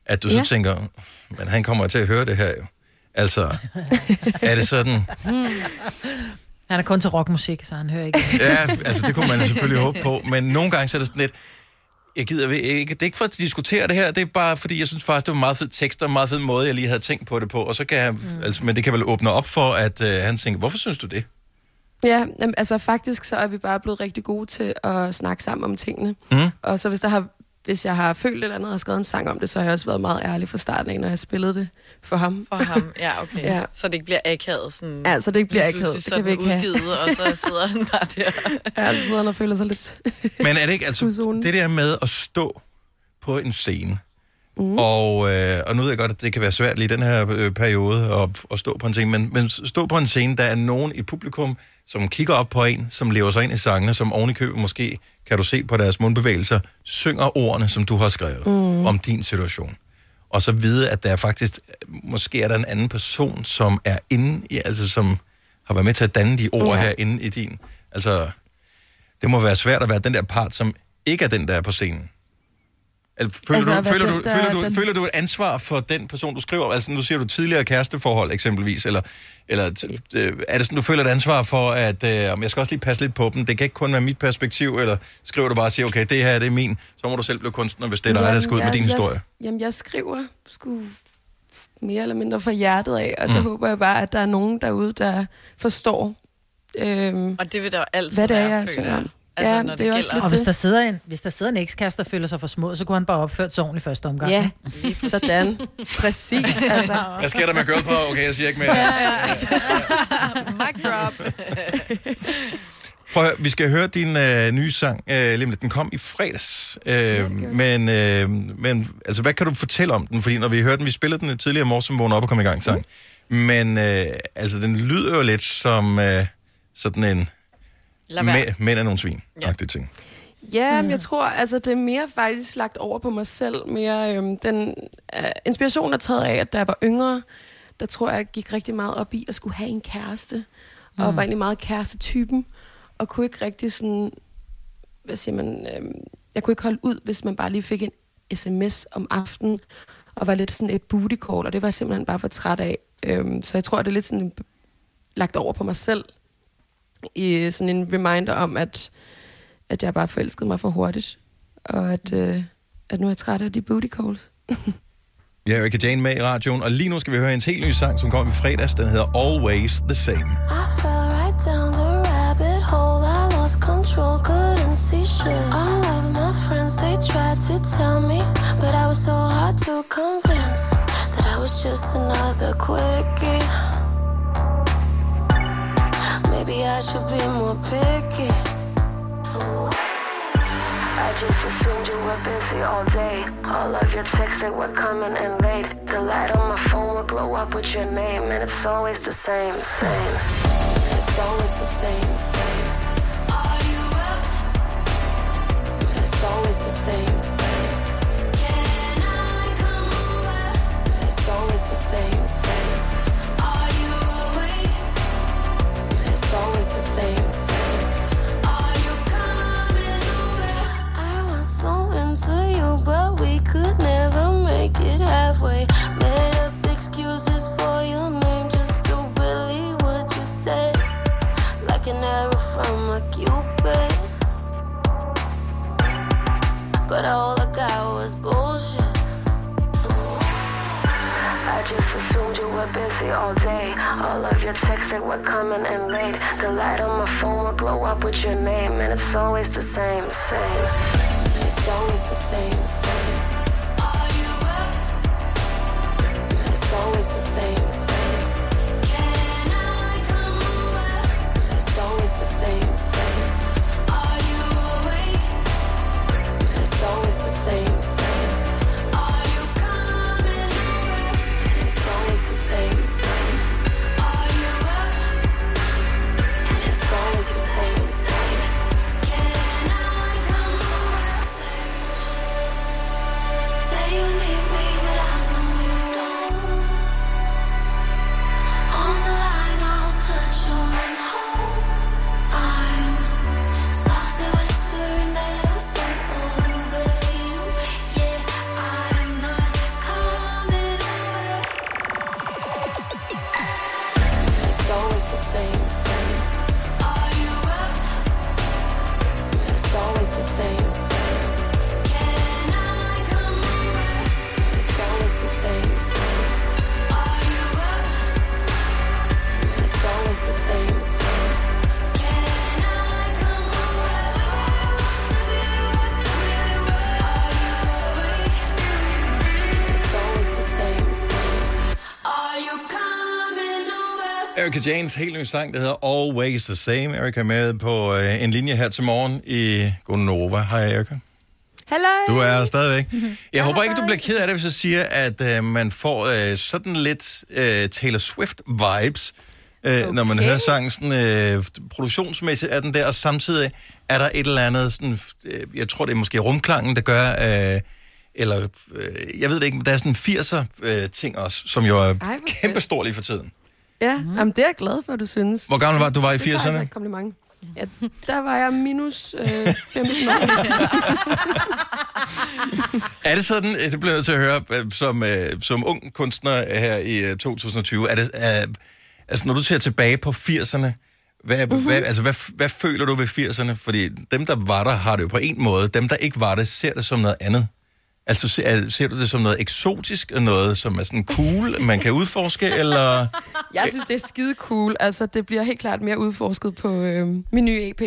at du så Ja. tænker, men han kommer til at høre det her jo. Altså, er det sådan... Han er kun til rockmusik, så han hører ikke. Ja, altså det kunne man selvfølgelig håbe på, men nogle gange så er det sådan lidt, jeg gider ikke, det er ikke for at diskutere det her, det er bare fordi, jeg synes faktisk, det var en meget fed tekst og en meget fed måde, jeg lige havde tænkt på det på, og så kan jeg, mm. altså, men det kan vel åbne op for, at øh, han tænker, hvorfor synes du det? Ja, altså faktisk så er vi bare blevet rigtig gode til at snakke sammen om tingene. Mm. Og så hvis, der har, hvis jeg har følt et eller andet og skrevet en sang om det, så har jeg også været meget ærlig fra starten af, når jeg spillede det for ham. For ham, ja, okay. Ja. Så det ikke bliver akavet sådan... Ja, så det ikke bliver akavet. Det kan vi sådan ikke have. udgivet, og så sidder han bare der. Ja, så sidder han og føler sig lidt... Men er det ikke, altså, det der med at stå på en scene, mm. og, øh, og nu ved jeg godt, at det kan være svært lige i den her øh, periode at, at stå på en scene, men, men stå på en scene, der er nogen i publikum, som kigger op på en, som lever sig ind i sangene, som oven i købet måske, kan du se på deres mundbevægelser, synger ordene, som du har skrevet mm. om din situation. Og så vide, at der er faktisk, måske er der en anden person, som er inde i, altså som har været med til at danne de ord Ja. ja. her inde i din. Altså, det må være svært at være den der part, som ikke er den, der er på scenen. Altså, føler, Altså, du, føler, den, du, der- føler, du, den- føler du et ansvar for den person, du skriver? Altså, nu siger du tidligere kæresteforhold eksempelvis, eller, eller t- øh, er det sådan, du føler et ansvar for, at øh, om jeg skal også lige passe lidt på dem? Det kan ikke kun være mit perspektiv, eller skriver du bare og siger, okay, det her det er min, så må du selv blive kunstner, hvis det er dig, der skal ud med din jeg, historie. Jamen, jeg skriver sgu mere eller mindre fra hjertet af, og så Mm. håber jeg bare, at der er nogen derude, der forstår, øhm, Og det vil der altid hvad det er, være, jeg føler. Altså, ja, når det, det er også lidt Og hvis der, sidder en, hvis der sidder en ekskæreste, der føler sig for små, så kunne han bare opført sig ordentligt første omgang. Ja, ikke? sådan. Præcis, altså. Hvad sker der med girl power? Okay, jeg siger ikke mere. Mic drop. Prøv at høre, vi skal høre din øh, nye sang, øh, lige. Den kom i fredags. Øh, men, øh, men altså, hvad kan du fortælle om den? Fordi når vi hørte den, vi spillede den tidligere i morges, som vågnede op og kom i gang sang. Men øh, altså, den lyder jo lidt som øh, sådan en. Mæ- mænd af nogle svin ja. ting. Ja, mm. jeg tror, altså det er mere faktisk lagt over på mig selv. Mere, øhm, den øh, inspiration er taget af, at da jeg var yngre, der tror jeg, jeg gik rigtig meget op i at skulle have en kæreste. Mm. Og var egentlig meget kærestetypen. Og kunne ikke rigtig sådan, hvad siger man, øhm, jeg kunne ikke holde ud, hvis man bare lige fik en sms om aftenen, og var lidt sådan et booty call, og det var jeg simpelthen bare for træt af. Øhm, så jeg tror, det er lidt sådan lagt over på mig selv, i sådan en reminder om, at, at jeg bare forelskede mig for hurtigt, og at, øh, at nu er jeg træt af de booty calls. Vi har Erika Jane med i radioen, og lige nu skal vi høre hendes helt nye sang, som kom i fredags. Den hedder Always the Same. I fell right down the rabbit hole. I lost control, couldn't see shit. All of my friends, they tried to tell me, but I was so hard to convince that I was just another quickie. Maybe I should be more picky. I just assumed you were busy all day. All of your texts that were coming in late. The light on my phone will glow up with your name, and it's always the same, same. It's always the same, same. Are you up? It's always the same, same. Can I come over? It's always the same, same. Your name, and it's always the same, same. It's always the same, same. Erika Janes helt nye sang, der hedder Always the Same. Erika er med på øh, en linje her til morgen i Gonova. Hej Erika. Hallo! Du er her stadigvæk. Jeg håber ikke, du bliver ked af det, hvis jeg siger, at øh, man får øh, sådan lidt øh, Taylor Swift-vibes, øh, okay. når man hører sangen. Sådan, øh, produktionsmæssigt er den der, og samtidig er der et eller andet, sådan, øh, jeg tror, det er måske rumklangen, der gør, øh, eller øh, jeg ved det ikke, men der er sådan 80'er-ting også, som jo er hvor kæmpestor lige for tiden. Ja, mm. jamen, det er jeg glad for, du synes. Hvor gammel var du? Var i Det tager 80'erne? altså et kompliment. Ja, der var jeg minus øh, 15 år. Er det sådan, øh, det bliver jeg nødt til at høre, øh, som, øh, som ung kunstner her i øh, 2020, er det, øh, altså når du ser tilbage på 80'erne, hvad, Mhm. mm-hmm. hvad, altså, hvad, hvad føler du ved 80'erne? Fordi dem, der var der, har det jo på en måde. Dem, der ikke var der, ser det som noget andet. Altså, ser, er- ser du det som noget eksotisk, og noget, som er sådan cool, man kan udforske, eller... Jeg synes, det er skide cool. Altså, det bliver helt klart mere udforsket på øh, min nye EP,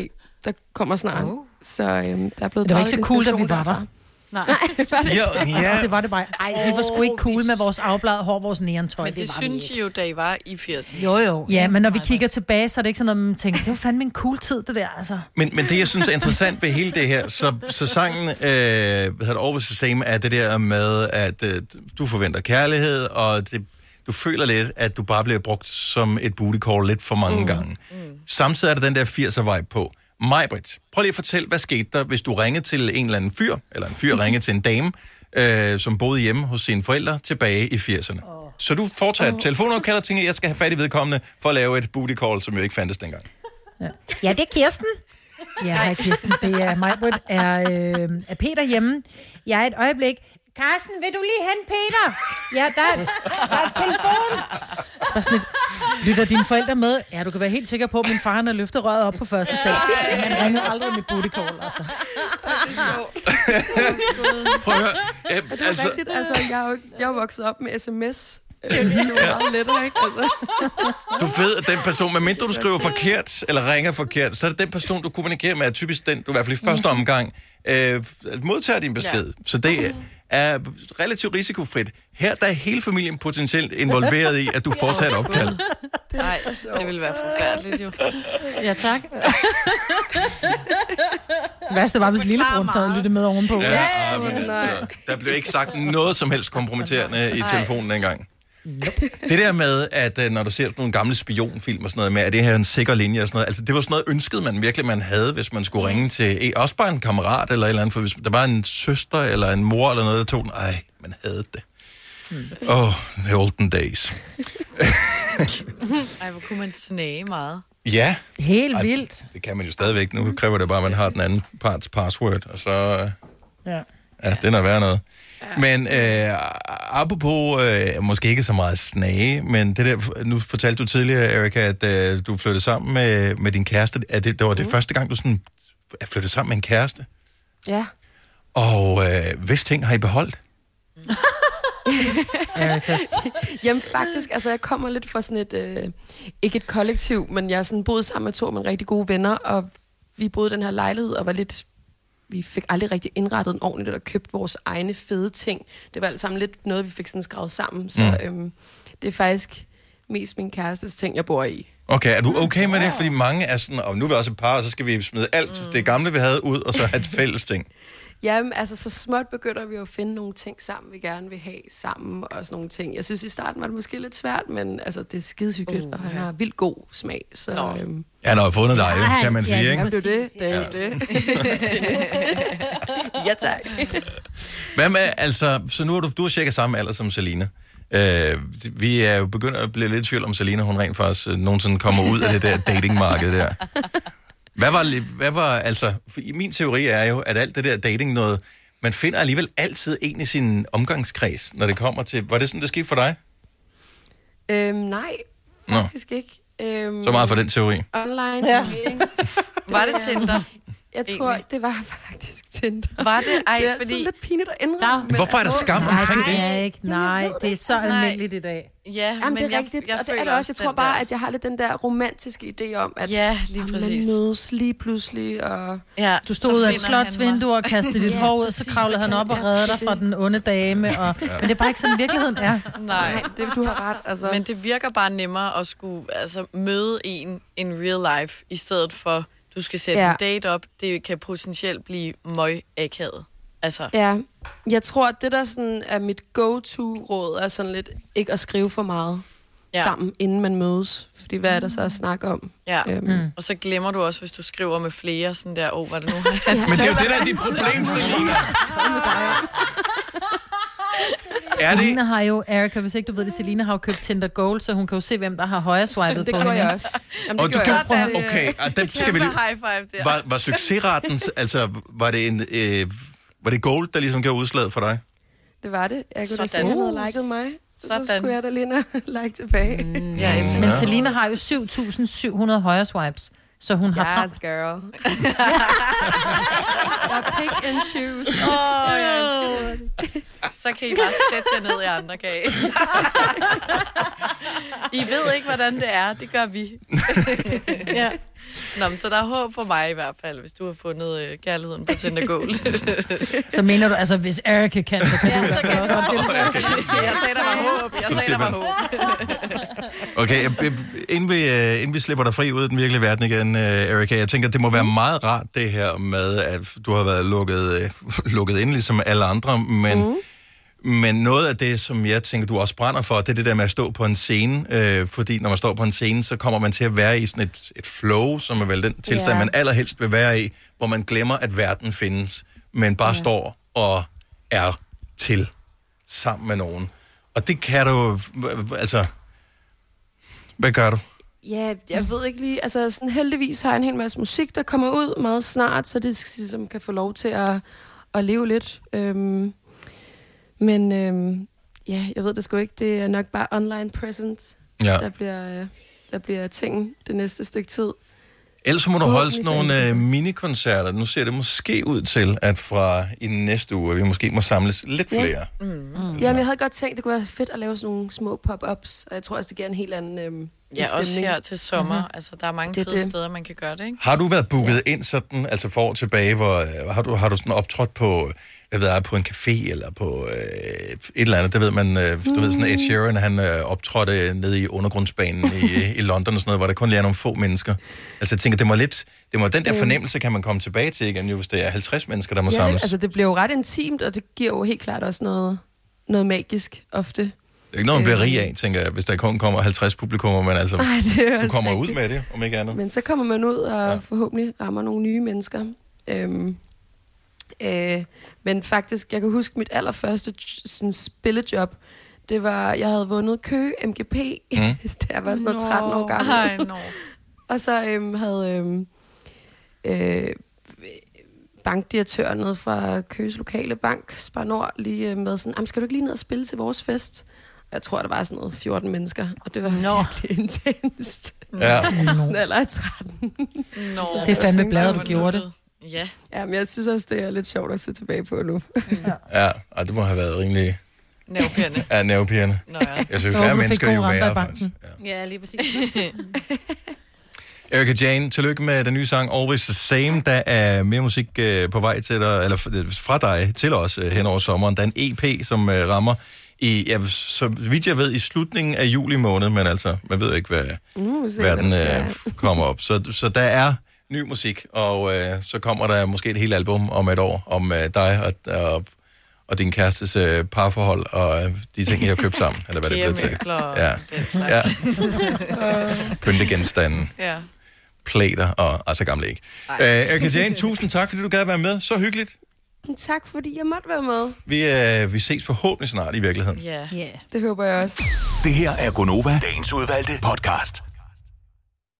der kommer snart. Oh. Så øh, der er blevet Det var ikke så cool, da vi var der. Nej. Ja, ja. Det var det bare. Ej, vi var sgu ikke cool med vores afbladet hår, vores neontøj. Men det, det var synes. I jo, da I var i 80'erne. Jo, jo. Ja, men når vi kigger tilbage, så er det ikke sådan noget, man tænker, det var fandme en cool tid, det der, altså. Men, men det, jeg synes er interessant ved hele det her, så, så sangen, øh, hvad hedder det, Always the Same, er det der med, at øh, du forventer kærlighed, og det, du føler lidt, at du bare bliver brugt som et booty call lidt for mange mm. gange. Mm. Samtidig er der den der 80'er vibe på. Majbrit, prøv lige at fortælle, hvad skete der, hvis du ringede til en eller anden fyr, eller en fyr ringede til en dame, øh, som boede hjemme hos sine forældre tilbage i 80'erne. Oh. Så du foretager oh. telefonopkald og tænker, jeg skal have fat i vedkommende for at lave et booty call, som jo ikke fandtes dengang. Ja, det er Kirsten. Ja, hej Kirsten. Det er mig, Britt. Er, øh, er Peter hjemme? Jeg er et øjeblik. Carsten, vil du lige hente Peter? Ja, der, er- der er telefon. Bare sådan lytter dine forældre med? Ja, du kan være helt sikker på, at min far han har løftet røret op på første sal. Han ringede aldrig med booty call, altså. Prøv at høre. Ja, Er det altså... rigtigt? Altså, jeg er jo jeg er vokset op med sms. Det er jo meget lettere, ikke? Altså. Du ved, at den person, medmindre du skriver forkert, eller ringer forkert, så er det den person, du kommunikerer med, er typisk den, du i hvert fald i første omgang øh, modtager din besked. Ja. Så det er relativt risikofrit. Her der er hele familien potentielt involveret i, at du foretager et opkald. Nej, det ville være forfærdeligt jo. Ja, tak. Det værste var, hvis lillebror sad og lyttede med ovenpå. Ja, ja men, altså, der blev ikke sagt noget som helst kompromitterende i telefonen Det der med, at øh, når du ser sådan nogle gamle spionfilm og sådan noget med, at det her er en sikker linje og sådan noget, altså det var sådan noget ønsket, man virkelig man havde, hvis man skulle ringe til eh, også bare en kammerat eller et eller andet, for hvis der var en søster eller en mor eller noget, der tog den, ej, man havde det. Åh, oh, the olden days. Ej, hvor kunne man snage meget. Ja. Helt Ej, vildt. Det kan man jo stadigvæk. Nu kræver det bare, at man har den anden parts password, og så... øh, Ja. Ja, den er værd noget. Men øh, apropos, øh, måske ikke så meget snage, men det der, nu fortalte du tidligere, Erika, at øh, du flyttede sammen med, med din kæreste. Er det, det var det første gang, du sådan er flyttet sammen med en kæreste? Ja. Og øh, hvis ting har I beholdt? Jamen faktisk, altså jeg kommer lidt fra sådan et, øh, ikke et kollektiv, men jeg har sådan boet sammen med to af mine rigtig gode venner, og vi boede i den her lejlighed og var lidt, vi fik aldrig rigtig indrettet den ordentligt, eller købt vores egne fede ting. Det var alt sammen lidt noget, vi fik sådan skrevet sammen, så Mm. øhm, det er faktisk mest min kærestes ting, jeg bor i. Okay, er du okay med det? Fordi mange er sådan, og nu er vi også et par, og så skal vi smide alt mm. det gamle, vi havde ud, og så have et fælles ting. Jamen, altså, så småt begynder vi at finde nogle ting sammen, vi gerne vil have sammen, og sådan nogle ting. Jeg synes, i starten var det måske lidt svært, men altså, det er skidehyggeligt, uh, og han har vildt god smag. Så, øhm, Ja, han har fundet dig, jo, kan man sige, ikke? Jamen, det er det. Det er jo det. ja, tak. Hvad med, altså, så nu er du, du er cirka samme alder som Selina. Øh, vi er jo begyndt at blive lidt i tvivl om Selina, hun rent faktisk øh, nogensinde kommer ud af det der datingmarked der. Hvad var, hvad var, altså, min teori er jo, at alt det der dating noget, man finder alligevel altid en i sin omgangskreds, når det kommer til, var det sådan, det skete for dig? Øhm, nej, Nå, faktisk ikke. Øhm, så meget for den teori. Online Ja. dating. Var det Tinder? Jeg tror, det var faktisk Tinder. Var det? Ej, det er fordi- lidt pinligt at indrømme. men Hvorfor er der altså- skam omkring Nej, det? det er ikke. Nej, det er så Nej. almindeligt i dag. Ja, Jamen, men det er jeg, rigtigt, jeg og det er det også. Jeg tror bare, der- at jeg har lidt den der romantiske idé om, at Ja, lige præcis. man mødes lige pludselig, og... Ja, Du stod ud af et slotsvindue og kastede dit Ja, hår ud, og så kravlede han op og reddede dig fra den onde dame. Og, Men det er bare ikke sådan, virkeligheden er. Nej, Nej, det, du har ret. Altså. men det virker bare nemmere at skulle altså, møde en in real life, i stedet for, du skal sætte Ja. en date op. Det kan potentielt blive møg akavet. Altså, Ja, jeg tror, at det der sådan er mit go-to-råd, er sådan lidt ikke at skrive for meget Ja. sammen, inden man mødes. Fordi hvad er der så at snakke om? ja. Øhm, Mm. Og så glemmer du også, hvis du skriver med flere, sådan der, åh, oh, hvad er det nu? Men det er jo det, der er dit problem, Selina. Er det, Selina har jo, Erika, hvis ikke du ved det, Selina har jo købt Tinder Gold, så hun kan jo se, hvem der har højre swipet det på gjorde hende. jeg også. Jamen, og det du gjorde jeg kan, også. okay, og den skal vi lige... high five der. Var, var succesraten, altså var det en... Øh, Var det Gold, der ligesom gjorde udslaget for dig? Det var det. Jeg kunne da se, Sådan. at han havde liket mig. Så, så Sådan. skulle jeg da lige og like tilbage. Mm, Ja, men Selina har jo 7.700 højre swipes, så hun har Yes, travlt. girl. jeg pick and choose. Åh, jeg elsker det. Så kan I bare sætte jer ned i andre kage. I ved ikke, hvordan det er. Det gør vi. ja. Nå, men så der er håb for mig i hvert fald, hvis du har fundet øh, kærligheden på Tinder Gold. Så mener du, altså hvis Erika kan, så kan du i hvert fald også. jeg sagde, der var håb. Jeg Så sagde, der var håb. Okay, jeg- inden vi, øh, inden vi slipper dig fri ud i den virkelige verden igen, øh, Erika, jeg tænker, det må være meget rart det her med, at du har været lukket, øh, lukket ind ligesom alle andre, men, mm. Men noget af det, som jeg tænker, du også brænder for, det er det der med at stå på en scene, øh, fordi når man står på en scene, så kommer man til at være i sådan et, et flow, som er vel den tilstand, Ja. man allerhelst vil være i, hvor man glemmer, at verden findes, men bare ja. står og er til sammen med nogen. Og det kan du, altså, hvad gør du? Ja, jeg ved ikke lige. Altså, sådan, heldigvis har jeg en hel masse musik, der kommer ud meget snart, så det ligesom kan få lov til at, at leve lidt. Øhm, men øhm, ja, jeg ved det sgu ikke. Det er nok bare online presence, Ja. der, bliver, øh, der bliver ting det næste stykke tid. Ellers må du holde sådan nogle øh, minikoncerter. Nu ser det måske ud til, at fra i næste uge, at vi måske må samles lidt flere. Ja. Mm. Mm. Jamen, jeg havde godt tænkt, det kunne være fedt at lave sådan nogle små pop-ups, og jeg tror også, det giver en helt anden øhm, Ja, også her til sommer. Mhm. Mm-hmm. Altså, der er mange Det fede det. steder, man kan gøre det, ikke? Har du været booket ja. ind sådan, altså for år tilbage, hvor øh, har du, har du sådan optrådt på, jeg ved, jeg, på en café eller på øh, et eller andet, det ved man, øh, du ved sådan Ed Sheeran, han øh, optrådte nede i undergrundsbanen i, i London og sådan noget, hvor der kun er nogle få mennesker. Altså jeg tænker, det må lidt, det må den der fornemmelse, kan man komme tilbage til igen, jo, hvis det er 50 mennesker, der må Ja, samles. det, altså, det bliver jo ret intimt, og det giver jo helt klart også noget, noget magisk ofte. Det er ikke noget, man bliver Øhm. rig af, tænker jeg, hvis der kun kommer 50 publikummer, men altså, Ej, det er du også kommer ud rigtigt. med det, om ikke andet. Men så kommer man ud og ja. forhåbentlig rammer nogle nye mennesker. Øhm, øh, men faktisk, jeg kan huske mit allerførste sådan, spillejob. Det var, jeg havde vundet Kø MGP, mm. da jeg var sådan noget 13 år gammel. Ej, nå. og så øhm, havde øhm, øh, bankdirektøren nede fra Køges lokale bank, Spar Nord, lige øh, med sådan, "Jamen, skal du ikke lige ned og spille til vores fest? Jeg tror, der var sådan noget 14 mennesker, og det var Nå. virkelig intenst. Ja. sådan alder af 13. Nå. Det er fandme bladet, du gjorde det. Ja. Ja, men jeg synes også, det er lidt sjovt at se tilbage på nu. Ja, ej, det må have været rimelig... Nervepirrende. Ja, nervepirrende. Nå ja. Jeg synes, færre mennesker jo værre, faktisk. Ja, lige præcis. Erika Jane, tillykke med den nye sang Always the Same. Der er mere musik øh, på vej til dig, eller fra dig til os øh, hen over sommeren. Der er en EP, som øh, rammer i, ja, så vidt jeg ved, i slutningen af juli måned, men altså, man ved ikke, hvad verden hvad der øh, kommer op. Så, så der er ny musik, og øh, så kommer der måske et helt album om et år, om øh, dig og, og, og din kærestes øh, parforhold, og øh, de ting, I har købt sammen, eller hvad det bliver til. Ja. den ja. Pyntegenstande. ja. plater og altså gamle ikke. Uh, Erika Jane, tusind tak, fordi du gad være med. Så hyggeligt. Tak, fordi jeg måtte være med. Vi, uh, vi ses forhåbentlig snart i virkeligheden. Ja. Yeah. Det håber jeg også. Det her er Gonova, dagens udvalgte podcast.